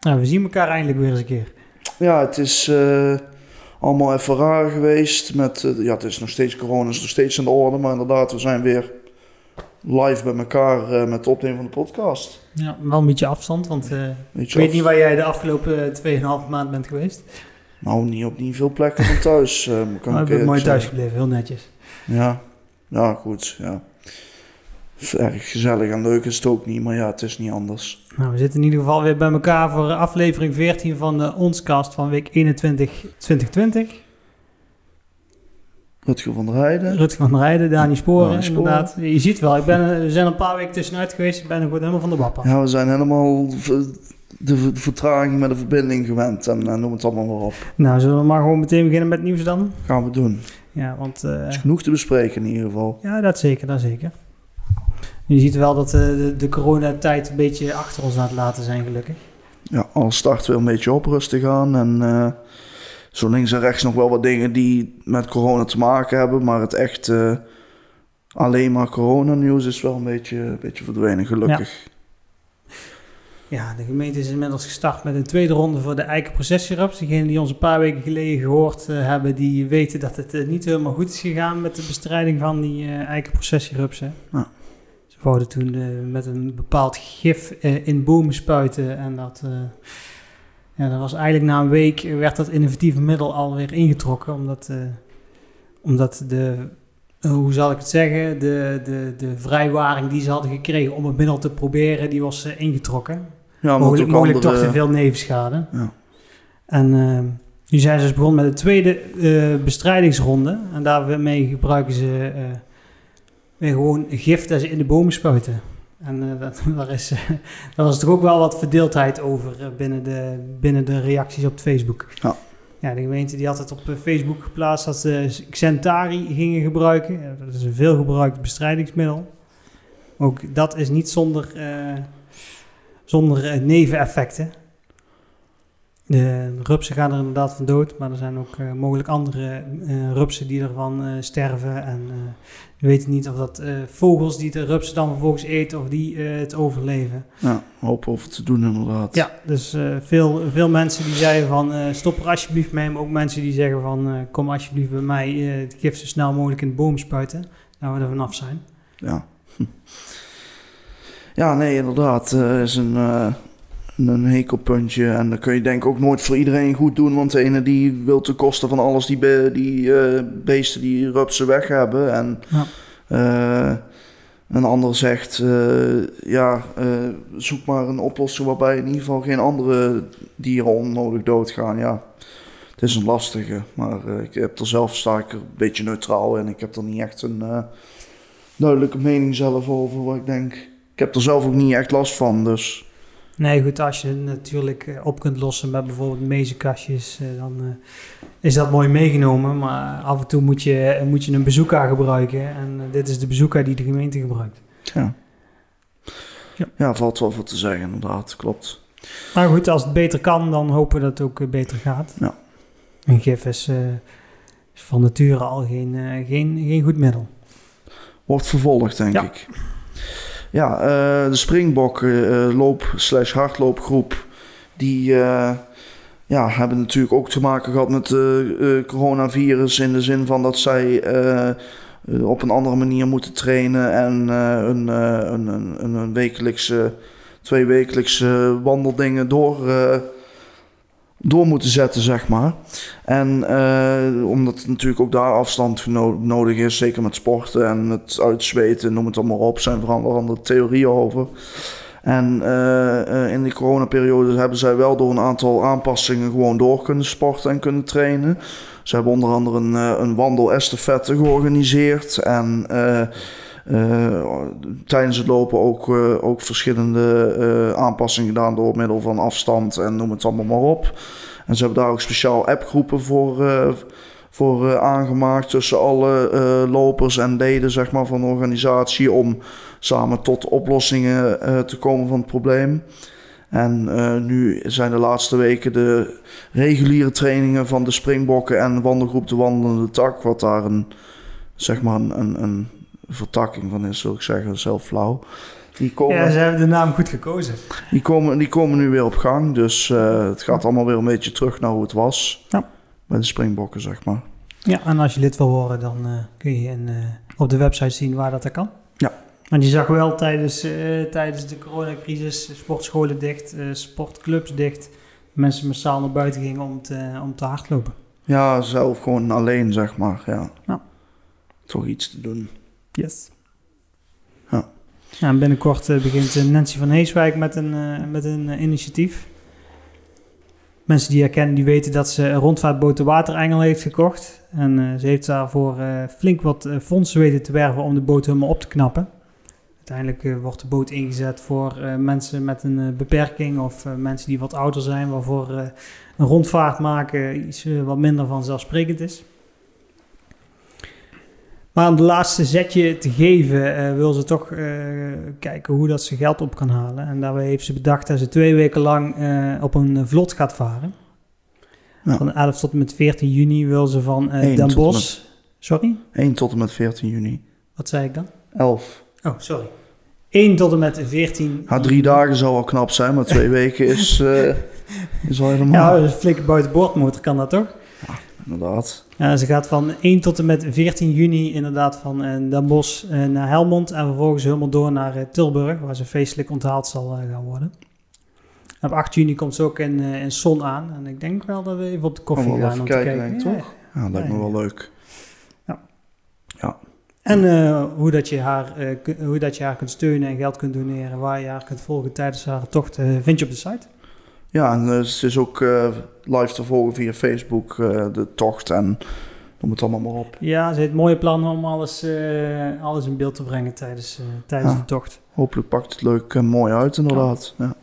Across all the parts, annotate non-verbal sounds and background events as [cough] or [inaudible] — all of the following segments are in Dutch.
Nou, we zien elkaar eindelijk weer eens een keer. Ja, het is eh, allemaal even raar geweest. Met, eh, ja, het is nog steeds corona, is nog steeds in de orde. Maar inderdaad, we zijn weer live bij elkaar eh, met het opnemen van de podcast. Ja, wel een beetje afstand, want ik weet af- niet waar jij de afgelopen 2,5 maand bent geweest. Nou, niet op niet veel plekken van thuis. kan Maar ik eerlijk mooi thuis gebleven, heel netjes. Ja, ja, goed. Ja. Erg gezellig en leuk is het ook niet, maar ja, het is niet anders. Nou, we zitten in ieder geval weer bij elkaar voor aflevering 14 van de Onscast van week 21 2020. Rutger van der Heijden. Rutger van der Rijden, Dani Sporen, inderdaad. Je ziet wel, ik ben, er- we zijn een paar weken tussenuit geweest. Ik ben gewoon helemaal van de af. Ja, we zijn helemaal de vertraging met de verbinding gewend en eh, noem het allemaal maar op. Nou, zullen we maar gewoon meteen beginnen met nieuws dan? Gaan we doen. Ja, want... eh, Er is genoeg te bespreken in ieder geval. ja, dat zeker, dat zeker. Je ziet wel dat eh, de, de coronatijd een beetje achter ons aan het laten zijn, gelukkig. Ja, alles start weer een beetje op rustig aan. En eh, zo links en rechts nog wel wat dingen die met corona te maken hebben. Maar het echt eh, alleen maar coronanieuws is wel een beetje, een beetje verdwenen, gelukkig. Ja, de gemeente is inmiddels gestart met een tweede ronde voor de eikenprocessierups. Degenen die ons een paar weken geleden gehoord eh, hebben, die weten dat het niet helemaal goed is gegaan met de bestrijding van die eh eikenprocessierupsen. Ja. Wouden toen eh, met een bepaald gif eh, in bomen spuiten en dat... eh, ja, dat was eigenlijk na een week werd dat innovatieve middel alweer ingetrokken, omdat, omdat de, hoe zal ik het zeggen, de, de, de vrijwaring die ze hadden gekregen om het middel te proberen, die was ingetrokken. Ja, mogelijk ook mogelijk andere- toch te veel nevenschade. Ja. En nu zijn ze dus begonnen met de tweede bestrijdingsronde. En daarmee gebruiken ze weer gewoon gif dat ze in de bomen spuiten. En eh, dat, [laughs] daar, is, eh, daar was toch ook wel wat verdeeldheid over eh, binnen, de, binnen de reacties op Facebook. Ja. Ja, de gemeente die had het op Facebook geplaatst dat ze Xentari gingen gebruiken. Dat is een veelgebruikt bestrijdingsmiddel. Ook dat is niet zonder, zonder neveneffecten. De rupsen gaan er inderdaad van dood, maar er zijn ook eh, mogelijk andere eh, rupsen die ervan eh, sterven. En we weten niet of dat vogels die de rupsen dan vervolgens eten, of die het overleven. Ja, hoop over te doen inderdaad. Ja, dus veel, veel mensen die zeiden van stop er alsjeblieft mee, maar ook mensen die zeggen van kom alsjeblieft bij mij het gif zo snel mogelijk in de boom spuiten, dat we er vanaf zijn. Ja, Hm. [laughs] ja nee, inderdaad. is een, een hekelpuntje. En dat kun je denk ik ook nooit voor iedereen goed doen. Want de ene die wil ten koste van alles die, be- die eh, beesten die rupsen weg hebben. En Ja. eh, een ander zegt, eh, ja, zoek maar een oplossing waarbij in ieder geval geen andere dieren onnodig doodgaan. Ja, het is een lastige. Maar ik heb er zelf sta ik er een beetje neutraal in. Ik heb er niet echt een... duidelijke mening zelf over wat ik denk. Ik heb er zelf ook niet echt last van, dus Nee, goed, als je het natuurlijk eh, op kunt lossen met bijvoorbeeld mezenkastjes, eh, dan eh, is dat mooi meegenomen. Maar af en toe moet je, moet je een bezoeker gebruiken. En dit is de bezoeker die de gemeente gebruikt. ja. Ja. Ja, valt wel voor te zeggen, inderdaad, klopt. Maar goed, als het beter kan, dan hopen we dat het ook beter gaat. Ja. Een gif is, eh, is van nature al geen, eh, geen, geen goed middel. Wordt vervolgd, denk Ja. ik. Ja, eh, de Springbok eh, loop slash hardloopgroep, die eh, ja, hebben natuurlijk ook te maken gehad met het coronavirus in de zin van dat zij eh, eh, op een andere manier moeten trainen en eh, een, eh, een, een, een, wekelijkse, twee wekelijkse wandeldingen door, eh, door moeten zetten, zeg maar. En eh, omdat natuurlijk ook daar afstand no- nodig is, zeker met sporten en het uitzweten, noem het allemaal op, zijn er andere theorieën over. En eh, eh, in die coronaperiode hebben zij wel door een aantal aanpassingen gewoon door kunnen sporten en kunnen trainen. Ze hebben onder andere een, een wandel-estafette georganiseerd en tijdens het lopen ook, eh, ook verschillende eh, aanpassingen gedaan door middel van afstand en noem het allemaal maar op. En ze hebben daar ook speciaal appgroepen voor, eh, voor eh, aangemaakt tussen alle eh, lopers en leden zeg maar, van de organisatie om samen tot oplossingen eh, te komen van het probleem. En eh, nu zijn de laatste weken de reguliere trainingen van de springbokken en wandelgroep de wandelende tak, wat daar een, zeg maar een, een vertakking van is, wil ik zeggen, zelf flauw. Die komen, Ja, ze hebben de naam goed gekozen. die komen, die komen nu weer op gang. Dus eh, het gaat allemaal weer een beetje terug naar hoe het was. Ja. Bij de springbokken, zeg maar. Ja, en als je lid wil worden, dan eh, kun je in, eh, op de website zien waar dat er kan. Ja. Want je zag wel tijdens, tijdens de coronacrisis sportscholen dicht, sportclubs dicht. Mensen massaal naar buiten gingen om te, om te hardlopen. Ja, zelf gewoon alleen, zeg maar. Ja. Ja. Toch iets te doen. Yes. Ja. Ja, en binnenkort eh, begint eh, Nancy van Heeswijk met een, eh, met een initiatief. Mensen die haar kennen, die weten dat ze een rondvaartboot de Waterengel heeft gekocht. En ze heeft daarvoor flink wat fondsen weten te werven om de boot helemaal op te knappen. Uiteindelijk wordt de boot ingezet voor mensen met een beperking of mensen die wat ouder zijn, waarvoor een rondvaart maken iets wat minder vanzelfsprekend is. Maar om de laatste zetje te geven, eh, wil ze toch eh, kijken hoe dat ze geld op kan halen. En daarbij heeft ze bedacht dat ze twee weken lang eh, op een vlot gaat varen. Ja. Van 11 tot en met 14 juni wil ze van Eén Den Bosch... Sorry? 1 tot en met 14 juni. Wat zei ik dan? 11. Oh, sorry. 1 tot en met 14... Ja, drie dagen zou wel knap zijn, maar twee weken is, eh is al helemaal. Ja, een flinke buitenboordmotor kan dat toch? Inderdaad. Ja, ze gaat van 1 tot en met 14 juni inderdaad van eh, Den Bosch eh, naar Helmond en vervolgens helemaal door naar Tilburg, waar ze feestelijk onthaald zal gaan worden. Op 8 juni komt ze ook in, in Son aan en ik denk wel dat we even op de koffie Gaan om even te kijken, kijken. denk Ja. toch? Ja, dat lijkt me wel leuk. En eh, hoe, dat je haar, hoe dat je haar kunt steunen en geld kunt doneren, waar je haar kunt volgen tijdens haar tocht, vind je op de site. Ja, en het is ook eh, live te volgen via Facebook, eh, de tocht en noem het allemaal maar op. Ja, ze heeft mooie plannen om alles, eh, alles in beeld te brengen tijdens, tijdens Ja. de tocht. Hopelijk pakt het leuk en mooi uit, inderdaad. Ja,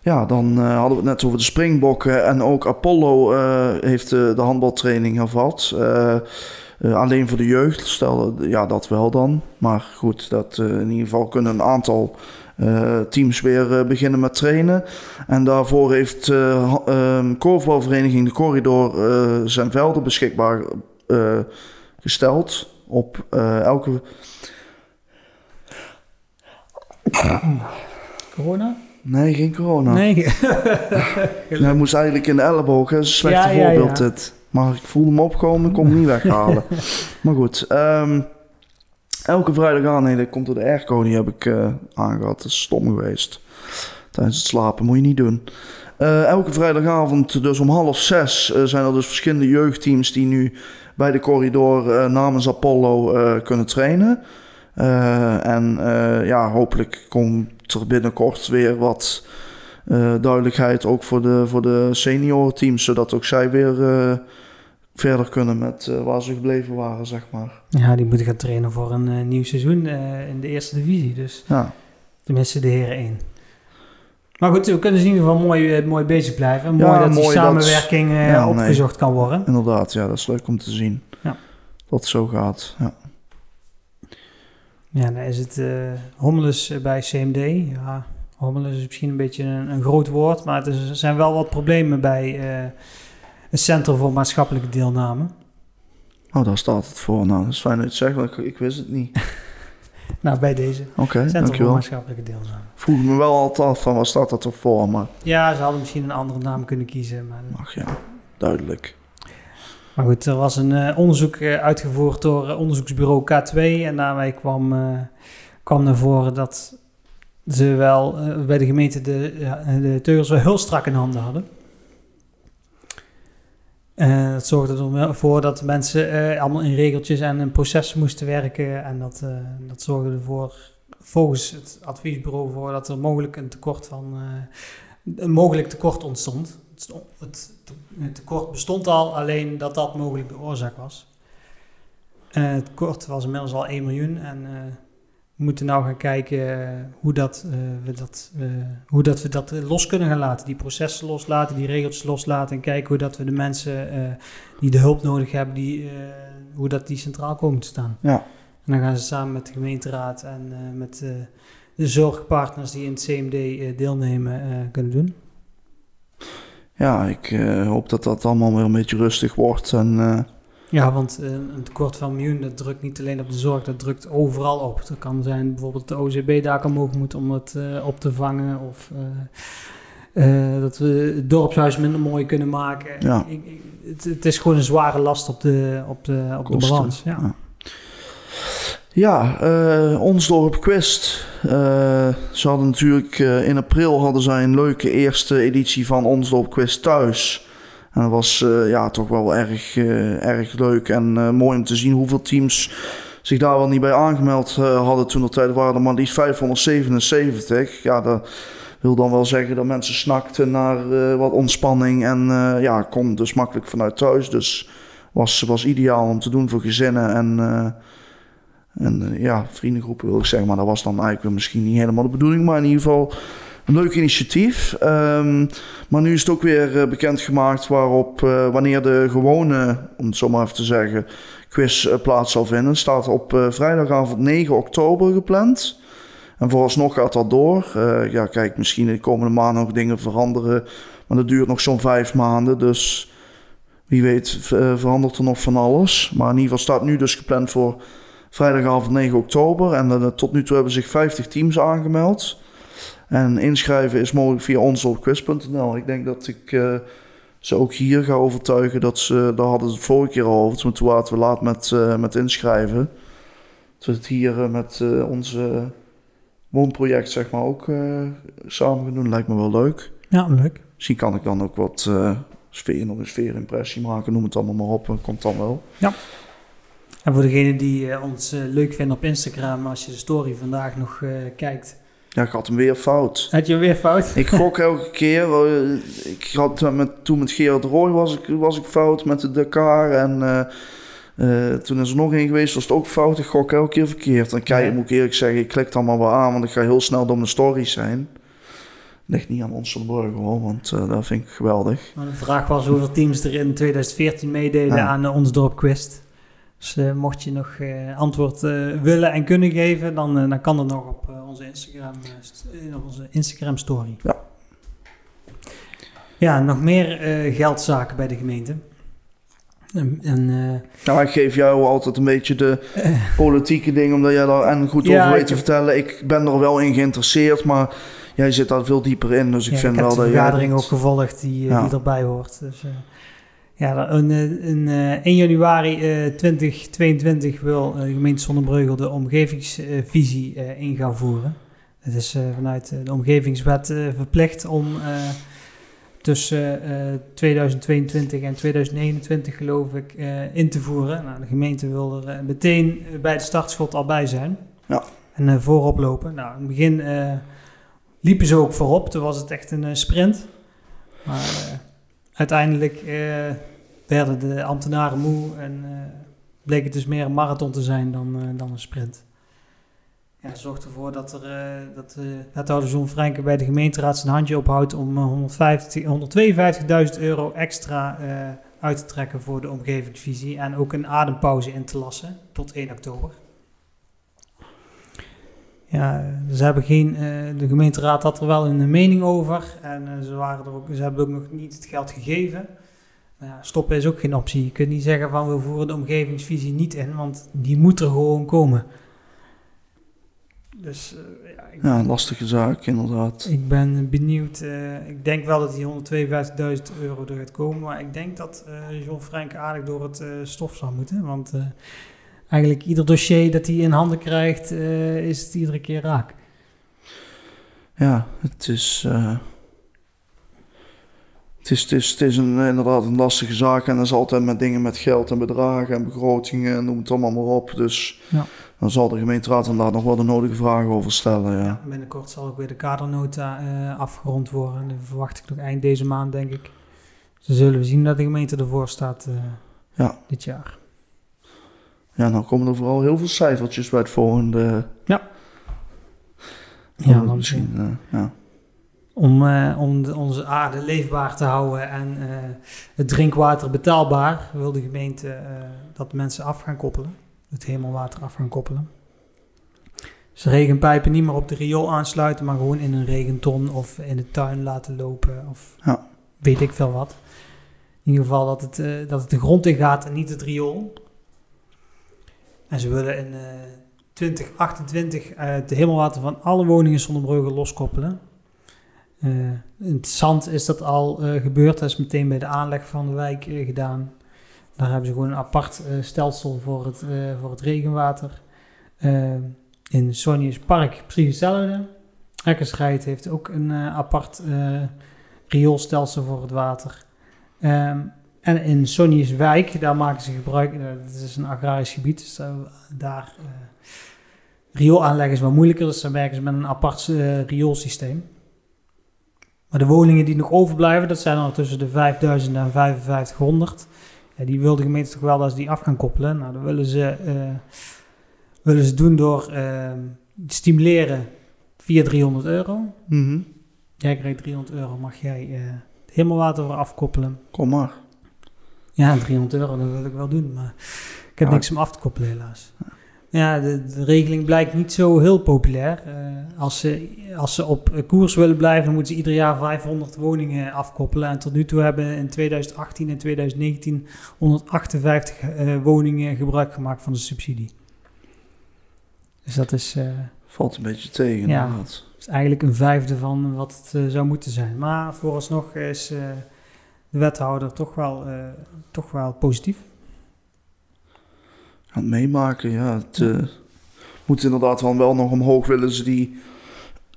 ja dan hadden we het net over de springbokken. En ook Apollo heeft de handbaltraining hervat. Eh, alleen voor de jeugd, stel ja, dat wel dan. Maar goed, dat, eh, in ieder geval kunnen een aantal eh, teams weer beginnen met trainen. En daarvoor heeft ehm, korfbalvereniging De Corridor zijn velden beschikbaar gesteld. Op elke Corona? Nee, geen corona. Nee. [laughs] Hij moest eigenlijk in de elleboog. hè. Slechte Ja, ja, voorbeeld ja. dit. Maar ik voelde hem opkomen, ik kon hem niet weghalen. [laughs] maar goed. ehm, elke vrijdag aan, nee, dat komt door de airco. Die heb ik eh, aangehad. Dat is stom geweest. Tijdens het slapen, moet je niet doen. Eh, elke vrijdagavond, dus om half zes, eh, zijn er dus verschillende jeugdteams die nu bij de corridor namens Apollo kunnen trainen. En ja, hopelijk komt er binnenkort weer wat duidelijkheid ook voor de, voor de seniorenteams, zodat ook zij weer eh, verder kunnen met eh, waar ze gebleven waren, zeg maar. Ja, die moeten gaan trainen voor een eh, nieuw seizoen eh, in de eerste divisie. Dus Ja, tenminste de heren 1. Maar goed, we kunnen dus in ieder geval mooi, eh, mooi bezig blijven. En Ja, mooi dat die mooi dat- samenwerking eh, Ja, nee. opgezocht kan worden. inderdaad. Ja, dat is leuk om te zien. Ja. Dat het zo gaat. Ja. Ja, dan is het eh hommeles bij CMD. Ja, hommeles is misschien een beetje een, een groot woord, maar is- er zijn wel wat problemen bij eh het Centrum voor Maatschappelijke Deelname. Oh, daar staat het voor. Nou, dat is fijn dat je het zegt, want ik, ik wist het niet. [laughs] Nou, bij deze. Oké, Centrum voor dankjewel. Maatschappelijke Deelname. Vroeg me wel altijd af van waar staat dat toch voor, maar Ja, ze hadden misschien een andere naam kunnen kiezen, maar... ach ja, duidelijk. Maar goed, er was een eh, onderzoek eh, uitgevoerd door eh, onderzoeksbureau K2 en daarbij kwam, eh, kwam naar voren dat ze wel eh, bij de gemeente de, de teugels wel heel strak in handen hadden. Dat zorgde ervoor dat mensen eh, allemaal in regeltjes en in processen moesten werken en dat, eh, dat zorgde ervoor, volgens het adviesbureau, voor dat er mogelijk een tekort van een mogelijk tekort ontstond. Het, het, tekort bestond al, alleen dat dat mogelijk de oorzaak was. Het tekort was inmiddels al 1 miljoen en we moeten nou gaan kijken eh, hoe, dat, eh, we dat, eh, hoe dat we dat eh, los kunnen gaan laten. Die processen loslaten, die regels loslaten en kijken hoe dat we de mensen eh, die de hulp nodig hebben, die, eh, hoe dat die centraal komen te staan. Ja, En dan gaan ze samen met de gemeenteraad en eh, met eh, de zorgpartners die in het CMD eh, deelnemen eh, kunnen doen. ja ik eh, hoop dat dat allemaal weer een beetje rustig wordt en eh, Ja, want uh, een tekort van miljoen, dat drukt niet alleen op de zorg, dat drukt overal op. Dat kan zijn bijvoorbeeld de OCB daar omhoog moet om het uh, op te vangen. Of uh, dat we het dorpshuis minder mooi kunnen maken. Ja. Ik, ik, het, het, is gewoon een zware last op de, op de, op de balans. Ja. ja. Ja, ons dorp Quest. Ze hadden natuurlijk in april hadden zij een leuke eerste editie van ons dorp Quest thuis. En dat was ja, toch wel erg, erg leuk en mooi om te zien hoeveel teams zich daar wel niet bij aangemeld hadden toen de tijd waren er maar liefst 577. Ja, dat wil dan wel zeggen dat mensen snakten naar wat ontspanning en ja, kon dus makkelijk vanuit thuis. Dus was, was ideaal om te doen voor gezinnen en en ja, vriendengroepen wil ik zeggen, maar dat was dan eigenlijk misschien niet helemaal de bedoeling. Maar in ieder geval een leuk initiatief. Um, maar nu is het ook weer uh, bekendgemaakt waarop, uh, wanneer de gewone, om het zo maar even te zeggen, quiz plaats zal vinden. staat op vrijdagavond 9 oktober gepland. En vooralsnog gaat dat door. ja, kijk, misschien de komende maanden nog dingen veranderen. Maar dat duurt nog zo'n vijf maanden. Dus wie weet verandert er nog van alles. Maar in ieder geval staat nu dus gepland voor vrijdagavond 9 oktober. En tot nu toe hebben zich 50 teams aangemeld. En inschrijven is mogelijk via ons op quiz.nl. Ik denk dat ik uh, ze ook hier ga overtuigen dat ze... Daar hadden ze het vorige keer al over. Toen waren we laat met, uh, met inschrijven. Dat we het hier met onze woonproject zeg maar ook samen gaan doen. Lijkt me wel leuk. Ja, leuk. Misschien kan ik dan ook wat sfeer, nog een sfeerimpressie maken. Noem het allemaal maar op. Komt dan wel. Ja. En voor degene die ons leuk vinden op Instagram, als je de story vandaag nog kijkt. Ja, ik had hem weer fout. Had je hem weer fout? Ik gok [laughs] elke keer. ik had met, toen met Gerard Roy was ik, was ik fout met de Dakar. En toen is er nog één geweest, was het ook fout. Ik gok elke keer verkeerd. En kijk, ja. moet ik eerlijk zeggen, ik klik dan maar wel aan, want ik ga heel snel door mijn stories zijn. Ligt niet aan ons van hoor, want dat vind ik geweldig. Maar de vraag was hoeveel teams er in 2014 meededen ja. aan ons dorp Quest. Dus uh, mocht je nog uh, antwoord uh, willen en kunnen geven, dan, dan kan dat nog op onze Instagram, op onze Instagram story. Ja. Ja, nog meer geldzaken bij de gemeente. En, en, nou, ik geef jou altijd een beetje de politieke dingen, omdat jij daar en goed ja, over weet te vertellen. Ik ben er wel in geïnteresseerd, maar jij zit daar veel dieper in. Dus ik ja, vind ik wel heb dat de vergadering ook gevolgd die, ja. die erbij hoort. Dus, ja, in, in uh, 1 januari uh, 2022 wil uh, de gemeente Zonnebreugel de omgevingsvisie uh, in gaan voeren. Het is vanuit de omgevingswet verplicht om tussen 2022 en 2021 geloof ik in te voeren. Nou, de gemeente wil er meteen bij de startschot al bij zijn. Ja. En voorop lopen. Nou, in het begin liepen ze ook voorop. Toen was het echt een sprint. Maar uiteindelijk uh, werden de ambtenaren moe en uh, bleek het dus meer een marathon te zijn dan, uh, dan een sprint. Ja, zorgt ervoor dat, er, dat wethouder Frenke bij de gemeenteraad zijn handje ophoudt om 152.000 euro extra uit te trekken voor de omgevingsvisie en ook een adempauze in te lassen tot 1 oktober. Ja, ze hebben geen, de gemeenteraad had er wel een mening over en ze, waren er ook, ze hebben ook nog niet het geld gegeven. Ja, stoppen is ook geen optie. Je kunt niet zeggen van we voeren de omgevingsvisie niet in, want die moet er gewoon komen. Dus uh, ja, ja, lastige zaak inderdaad. Ik ben benieuwd. Uh, ik denk wel dat die 152.000 euro er gaat komen, maar ik denk dat uh, John Frank aardig door het stof zal moeten. Want eigenlijk ieder dossier dat hij in handen krijgt, is het iedere keer raak. Ja, het is het is, het is, het is een, inderdaad een lastige zaak en dat is altijd met dingen met geld en bedragen en begrotingen en noem het allemaal maar op. Dus ja. dan zal de gemeenteraad inderdaad nog wel de nodige vragen over stellen. Ja. binnenkort zal ook weer de kadernota uh, afgerond worden. Dat verwacht ik nog eind deze maand, denk ik. Dus zullen we zien dat de gemeente ervoor staat ja. dit jaar. Ja, dan komen er vooral heel veel cijfertjes bij het volgende. Ja. Ja, dan misschien. Uh, ja om, uh, om de, onze aarde leefbaar te houden en uh, het drinkwater betaalbaar, wil de gemeente dat mensen af gaan koppelen, het hemelwater af gaan koppelen. Dus regenpijpen niet meer op de riool aansluiten, maar gewoon in een regenton of in de tuin laten lopen of ja. weet ik veel wat. In ieder geval dat het, eh, dat het de grond in gaat en niet het riool. En ze willen in eh 2028 het hemelwater van alle woningen zonder bruggen loskoppelen. Eh, interessant is dat al eh, gebeurd. Dat is meteen bij de aanleg van de wijk eh, gedaan. Daar hebben ze gewoon een apart eh, stelsel voor het, eh, voor het regenwater. Eh, in Sonius Park precies hetzelfde. Eckerscheid heeft ook een eh, apart eh, rioolstelsel voor het water. Ehm, en in Sonius Wijk, daar maken ze gebruik, uh, dat is een agrarisch gebied, dus daar, daar eh, riool aanleggen is wat moeilijker, dus daar werken ze met een apart eh, rioolsysteem. Maar de woningen die nog overblijven, dat zijn er tussen de 5000 en 5500. Ja, die wil de gemeente toch wel dat ze die af gaan koppelen. Nou, dat willen ze, eh, willen ze doen door eh, te stimuleren via 300 euro. Mhm. Jij krijgt 300 euro, mag jij eh, het hemelwater weer afkoppelen. Kom maar. Ja, 300 euro, dat wil ik wel doen, maar ik heb Ja. niks om af te koppelen helaas. Ja, de, de regeling blijkt niet zo heel populair. Eh, als, ze, als ze op koers willen blijven, dan moeten ze ieder jaar 500 woningen afkoppelen. En tot nu toe hebben in 2018 en 2019 158 eh, woningen gebruik gemaakt van de subsidie. Dus dat is, eh, Valt een beetje tegen. Ja. inderdaad. is eigenlijk een vijfde van wat het zou moeten zijn. Maar vooralsnog is de wethouder toch wel, eh, toch wel positief. Aan het meemaken, ja. Het eh, moet inderdaad wel, wel nog omhoog willen ze die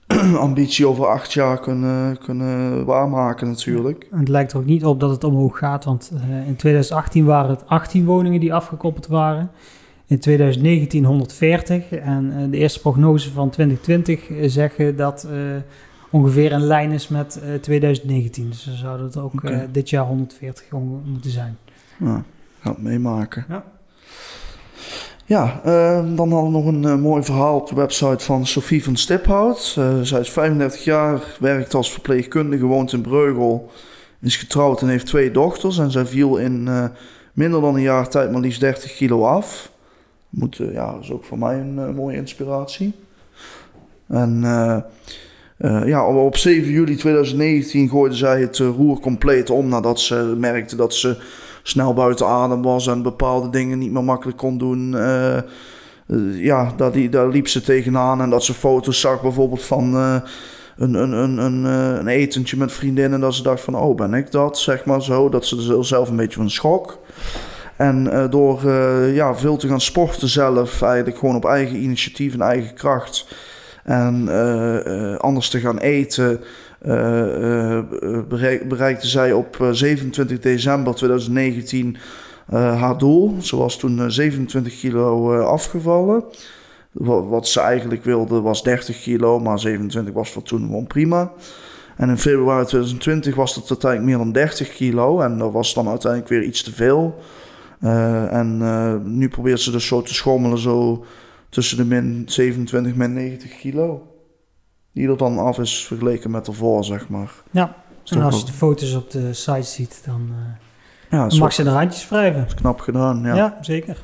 [clears throat] ambitie over acht jaar kunnen, kunnen waarmaken natuurlijk. En het lijkt er ook niet op dat het omhoog gaat, want eh, in 2018 waren het 18 woningen die afgekoppeld waren. In 2019 140 en de eerste prognose van 2020 eh, zeggen dat ongeveer in lijn is met eh, 2019. Dus dan zouden het ook eh, dit jaar 140 onge- moeten zijn. Ja, gaat meemaken. Ja. Ja, eh, dan hadden we nog een eh, mooi verhaal op de website van Sophie van Stiphout. Eh, zij is 35 jaar, werkt als verpleegkundige, woont in Breugel, is getrouwd en heeft twee dochters. En zij viel in eh, minder dan een jaar tijd maar liefst 30 kilo af. Moet, eh, ja, dat is ook voor mij een eh, mooie inspiratie. En eh, ja, op 7 juli 2019 gooide zij het eh, roer compleet om nadat ze merkte dat ze snel buiten adem was en bepaalde dingen niet meer makkelijk kon doen. Eh, ja, daar, li- daar liep ze tegenaan en dat ze foto's zag bijvoorbeeld van een, een, een, een, een etentje met vriendinnen. En dat ze dacht van, oh ben ik dat, zeg maar zo. Dat ze zelf een beetje van schok. En door ja, veel te gaan sporten zelf, eigenlijk gewoon op eigen initiatief en eigen kracht. En eh, eh, anders te gaan eten, eh, bereik- bereikte zij op eh, 27 december 2019 eh, haar doel. Ze was toen eh, 27 kilo afgevallen. Wa- Wat ze eigenlijk wilde was 30 kilo, maar 27 was voor toen gewoon prima. En in februari 2020 was het uiteindelijk meer dan 30 kilo. En dat was dan uiteindelijk weer iets te veel. En nu probeert ze dus zo te schommelen, zo tussen de min 27 min 90 kilo. Die er dan af is vergeleken met ervoor, zeg maar. Ja, Is en als je de foto's op de site ziet, dan eh, ja, is mag ze de randjes wrijven. knap gedaan. Ja. Ja, zeker.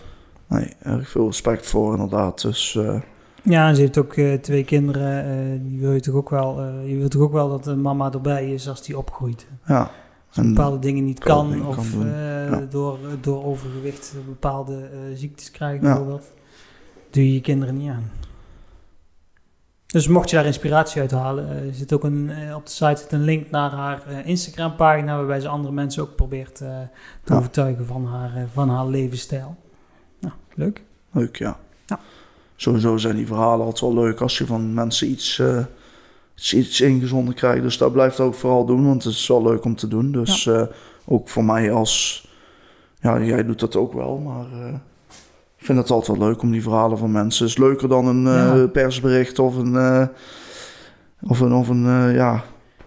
Nee, erg veel respect voor inderdaad. Dus eh, Ja, en ze heeft ook eh, twee kinderen. eh, die wil je toch ook wel. je wilt toch ook wel dat de mama erbij is als die opgroeit. ja. Als En- bepaalde dingen niet kan of kan doen. Ja. door, door overgewicht bepaalde ziektes krijgt Ja. bijvoorbeeld, doe je je kinderen niet aan. Dus mocht je daar inspiratie uit halen, eh, er zit ook een, eh, op de site zit een link naar haar eh, Instagram pagina waarbij ze andere mensen ook probeert te Ja. overtuigen van haar, van haar levensstijl. Nou, leuk. leuk, ja. Ja. Sowieso zijn die verhalen altijd wel leuk als je van mensen iets, iets, iets ingezonden krijgt. Dus dat blijft ook vooral doen, want het is wel leuk om te doen. Dus ook voor mij als... Ja, jij doet dat ook wel, maar... ik vind het altijd wel leuk om die verhalen van mensen. Het is leuker dan een eh, Ja. persbericht of een... eh, of een, of een eh, ja,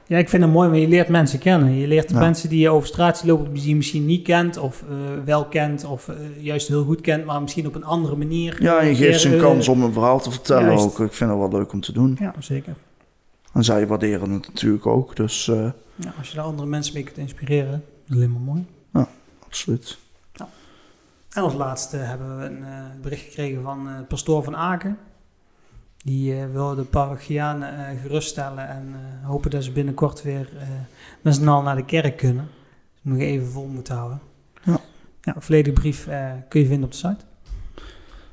Ja, ik vind het mooi, maar je leert mensen kennen. Je leert de Ja. mensen die je over straat lopen, die je misschien niet kent, of wel kent, of juist heel goed kent, maar misschien op een andere manier. ja, en je geeft ze een kans om een verhaal te vertellen juist. ook. Ik vind het wel leuk om te doen. Ja, zeker. En zij waarderen het natuurlijk ook, dus Ja, als je daar andere mensen mee kunt inspireren, dat is alleen maar mooi. absoluut. En als laatste hebben we een eh, bericht gekregen van eh pastoor van Aken. Die eh, wil de parochianen geruststellen en hopen dat ze binnenkort weer met z'n allen naar de kerk kunnen. nog even vol moeten houden. Ja. Ja, volledige brief kun je vinden op de site.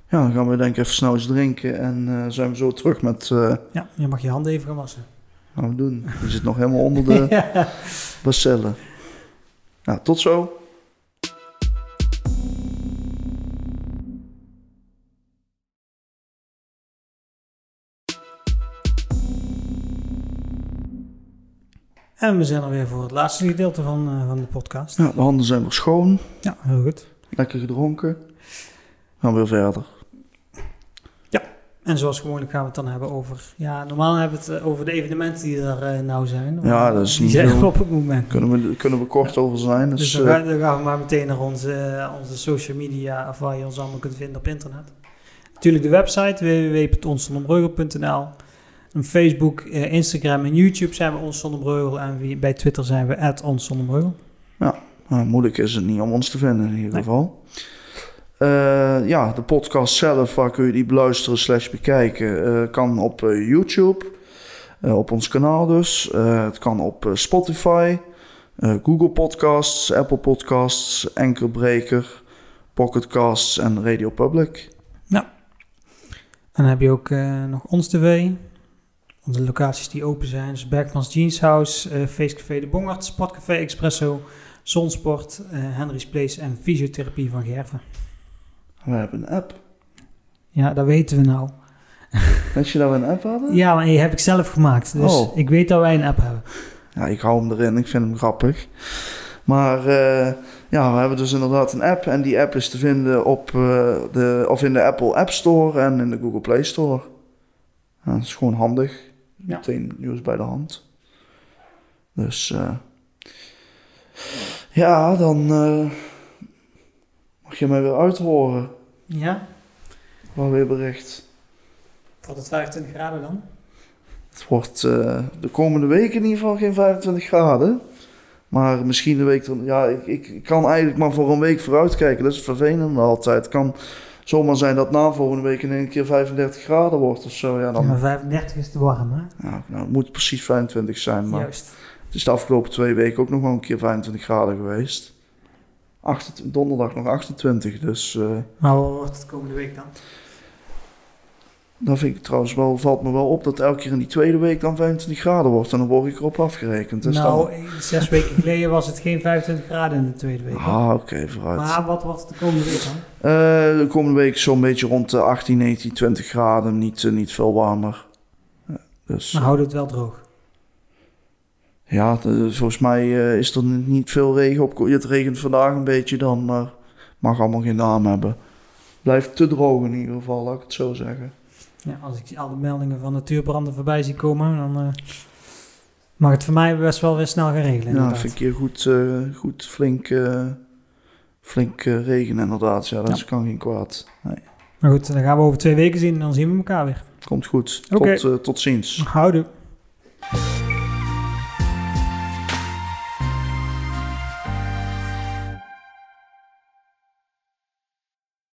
Ja, dan gaan we denk ik even snel eens drinken en zijn we zo terug met... Ja, je mag je handen even gaan wassen. gaan we doen. Je zit nog helemaal onder de [laughs] ja. bacillen. Nou, tot zo. En we zijn er weer voor het laatste gedeelte van, eh, van de podcast. Ja, de handen zijn weer schoon. Ja, heel goed. Lekker gedronken. Gaan we weer verder. En zoals gewoonlijk gaan we het dan hebben over... Ja, normaal hebben we het eh, over de evenementen die er eh, nou zijn. Ja, dat is Die niet zijn er op het moment. Kunnen we, kunnen we kort over zijn. Dus Dus, dan, gaan, dan gaan we maar meteen naar onze, onze social media, of waar je ons allemaal kunt vinden op internet. Natuurlijk de website www.onszonderbreugel.nl En Facebook, eh, Instagram en YouTube zijn we Ons Zonder Breugel. En wie- bij Twitter zijn we Ons Zonder Breugel. nou, moeilijk is het niet om ons te vinden in ieder Nee. geval. Eh, ja, de podcast zelf, waar kun je die beluisteren slash bekijken, eh, kan op YouTube. op ons kanaal dus. Het kan op Spotify, Google Podcasts, Apple Podcasts, Anchorbreaker, Pocketcasts en Radio Public. En dan heb je ook nog Ons TV. Onze locaties die open zijn. Dus Bergmans Jeans House, eh Feestcafé De Bongert, Sportcafé Expresso, Zonsport, eh Henry's Place en Fysiotherapie van Gerven. We hebben een app. Ja, dat weten we nou. Weet je dat we een app hadden? Ja, maar die heb ik zelf gemaakt. Dus Oh. ik weet dat wij een app hebben. Ja, ik hou hem erin. Ik vind hem grappig. Maar eh, ja, we hebben dus inderdaad een app. En die app is te vinden op, de, of in de Apple App Store en in de Google Play Store. Ja, dat is gewoon handig. Meteen nieuws bij de hand. Dus eh, ja, dan eh, mag je mij weer uithoren. Ja? Wat weer bericht. Wordt het 25 graden dan? Het wordt eh, de komende week in ieder geval geen 25 graden. Maar misschien de week... er- Ja, ik, ik, kan eigenlijk maar voor een week vooruit kijken. Dat is het vervelende altijd. Kan zomaar zijn dat na volgende week in één keer 35 graden wordt of zo. Ja, dan, Ja, maar 35 is te warm, hè? ja, nou, het moet precies 25 zijn. Maar Juist. het is de afgelopen twee weken ook nog wel een keer 25 graden geweest. 28 donderdag nog 28. Dus eh Maar wat wordt het komende week dan? Dan vind ik trouwens wel... Valt me wel op dat elke keer in die tweede week dan 25 graden wordt. En dan word ik erop afgerekend. Dus nou, dan... eh, zes weken geleden was het geen 25 graden in de tweede week. Ah, oké, vooruit. maar wat wordt het de komende week dan? Eh, de komende week zo'n beetje rond de 18, 19, 20 graden. Niet, eh, niet veel warmer. Dus Maar houden het wel droog. ja, volgens mij is er niet veel regen op. Het regent vandaag een beetje dan, maar mag allemaal geen naam hebben. Blijft te droog in ieder geval, laat ik het zo zeggen. Ja, als ik al de meldingen van natuurbranden voorbij zie komen, dan eh, mag het voor mij best wel weer snel gaan regelen. Ja, vind ik hier goed, eh, goed flink, eh, flink regen inderdaad. Ja, dat Ja. is- kan geen kwaad. Nee, Maar goed, dan gaan we over twee weken zien en dan zien we elkaar weer. komt goed. Tot, tot ziens. Houden.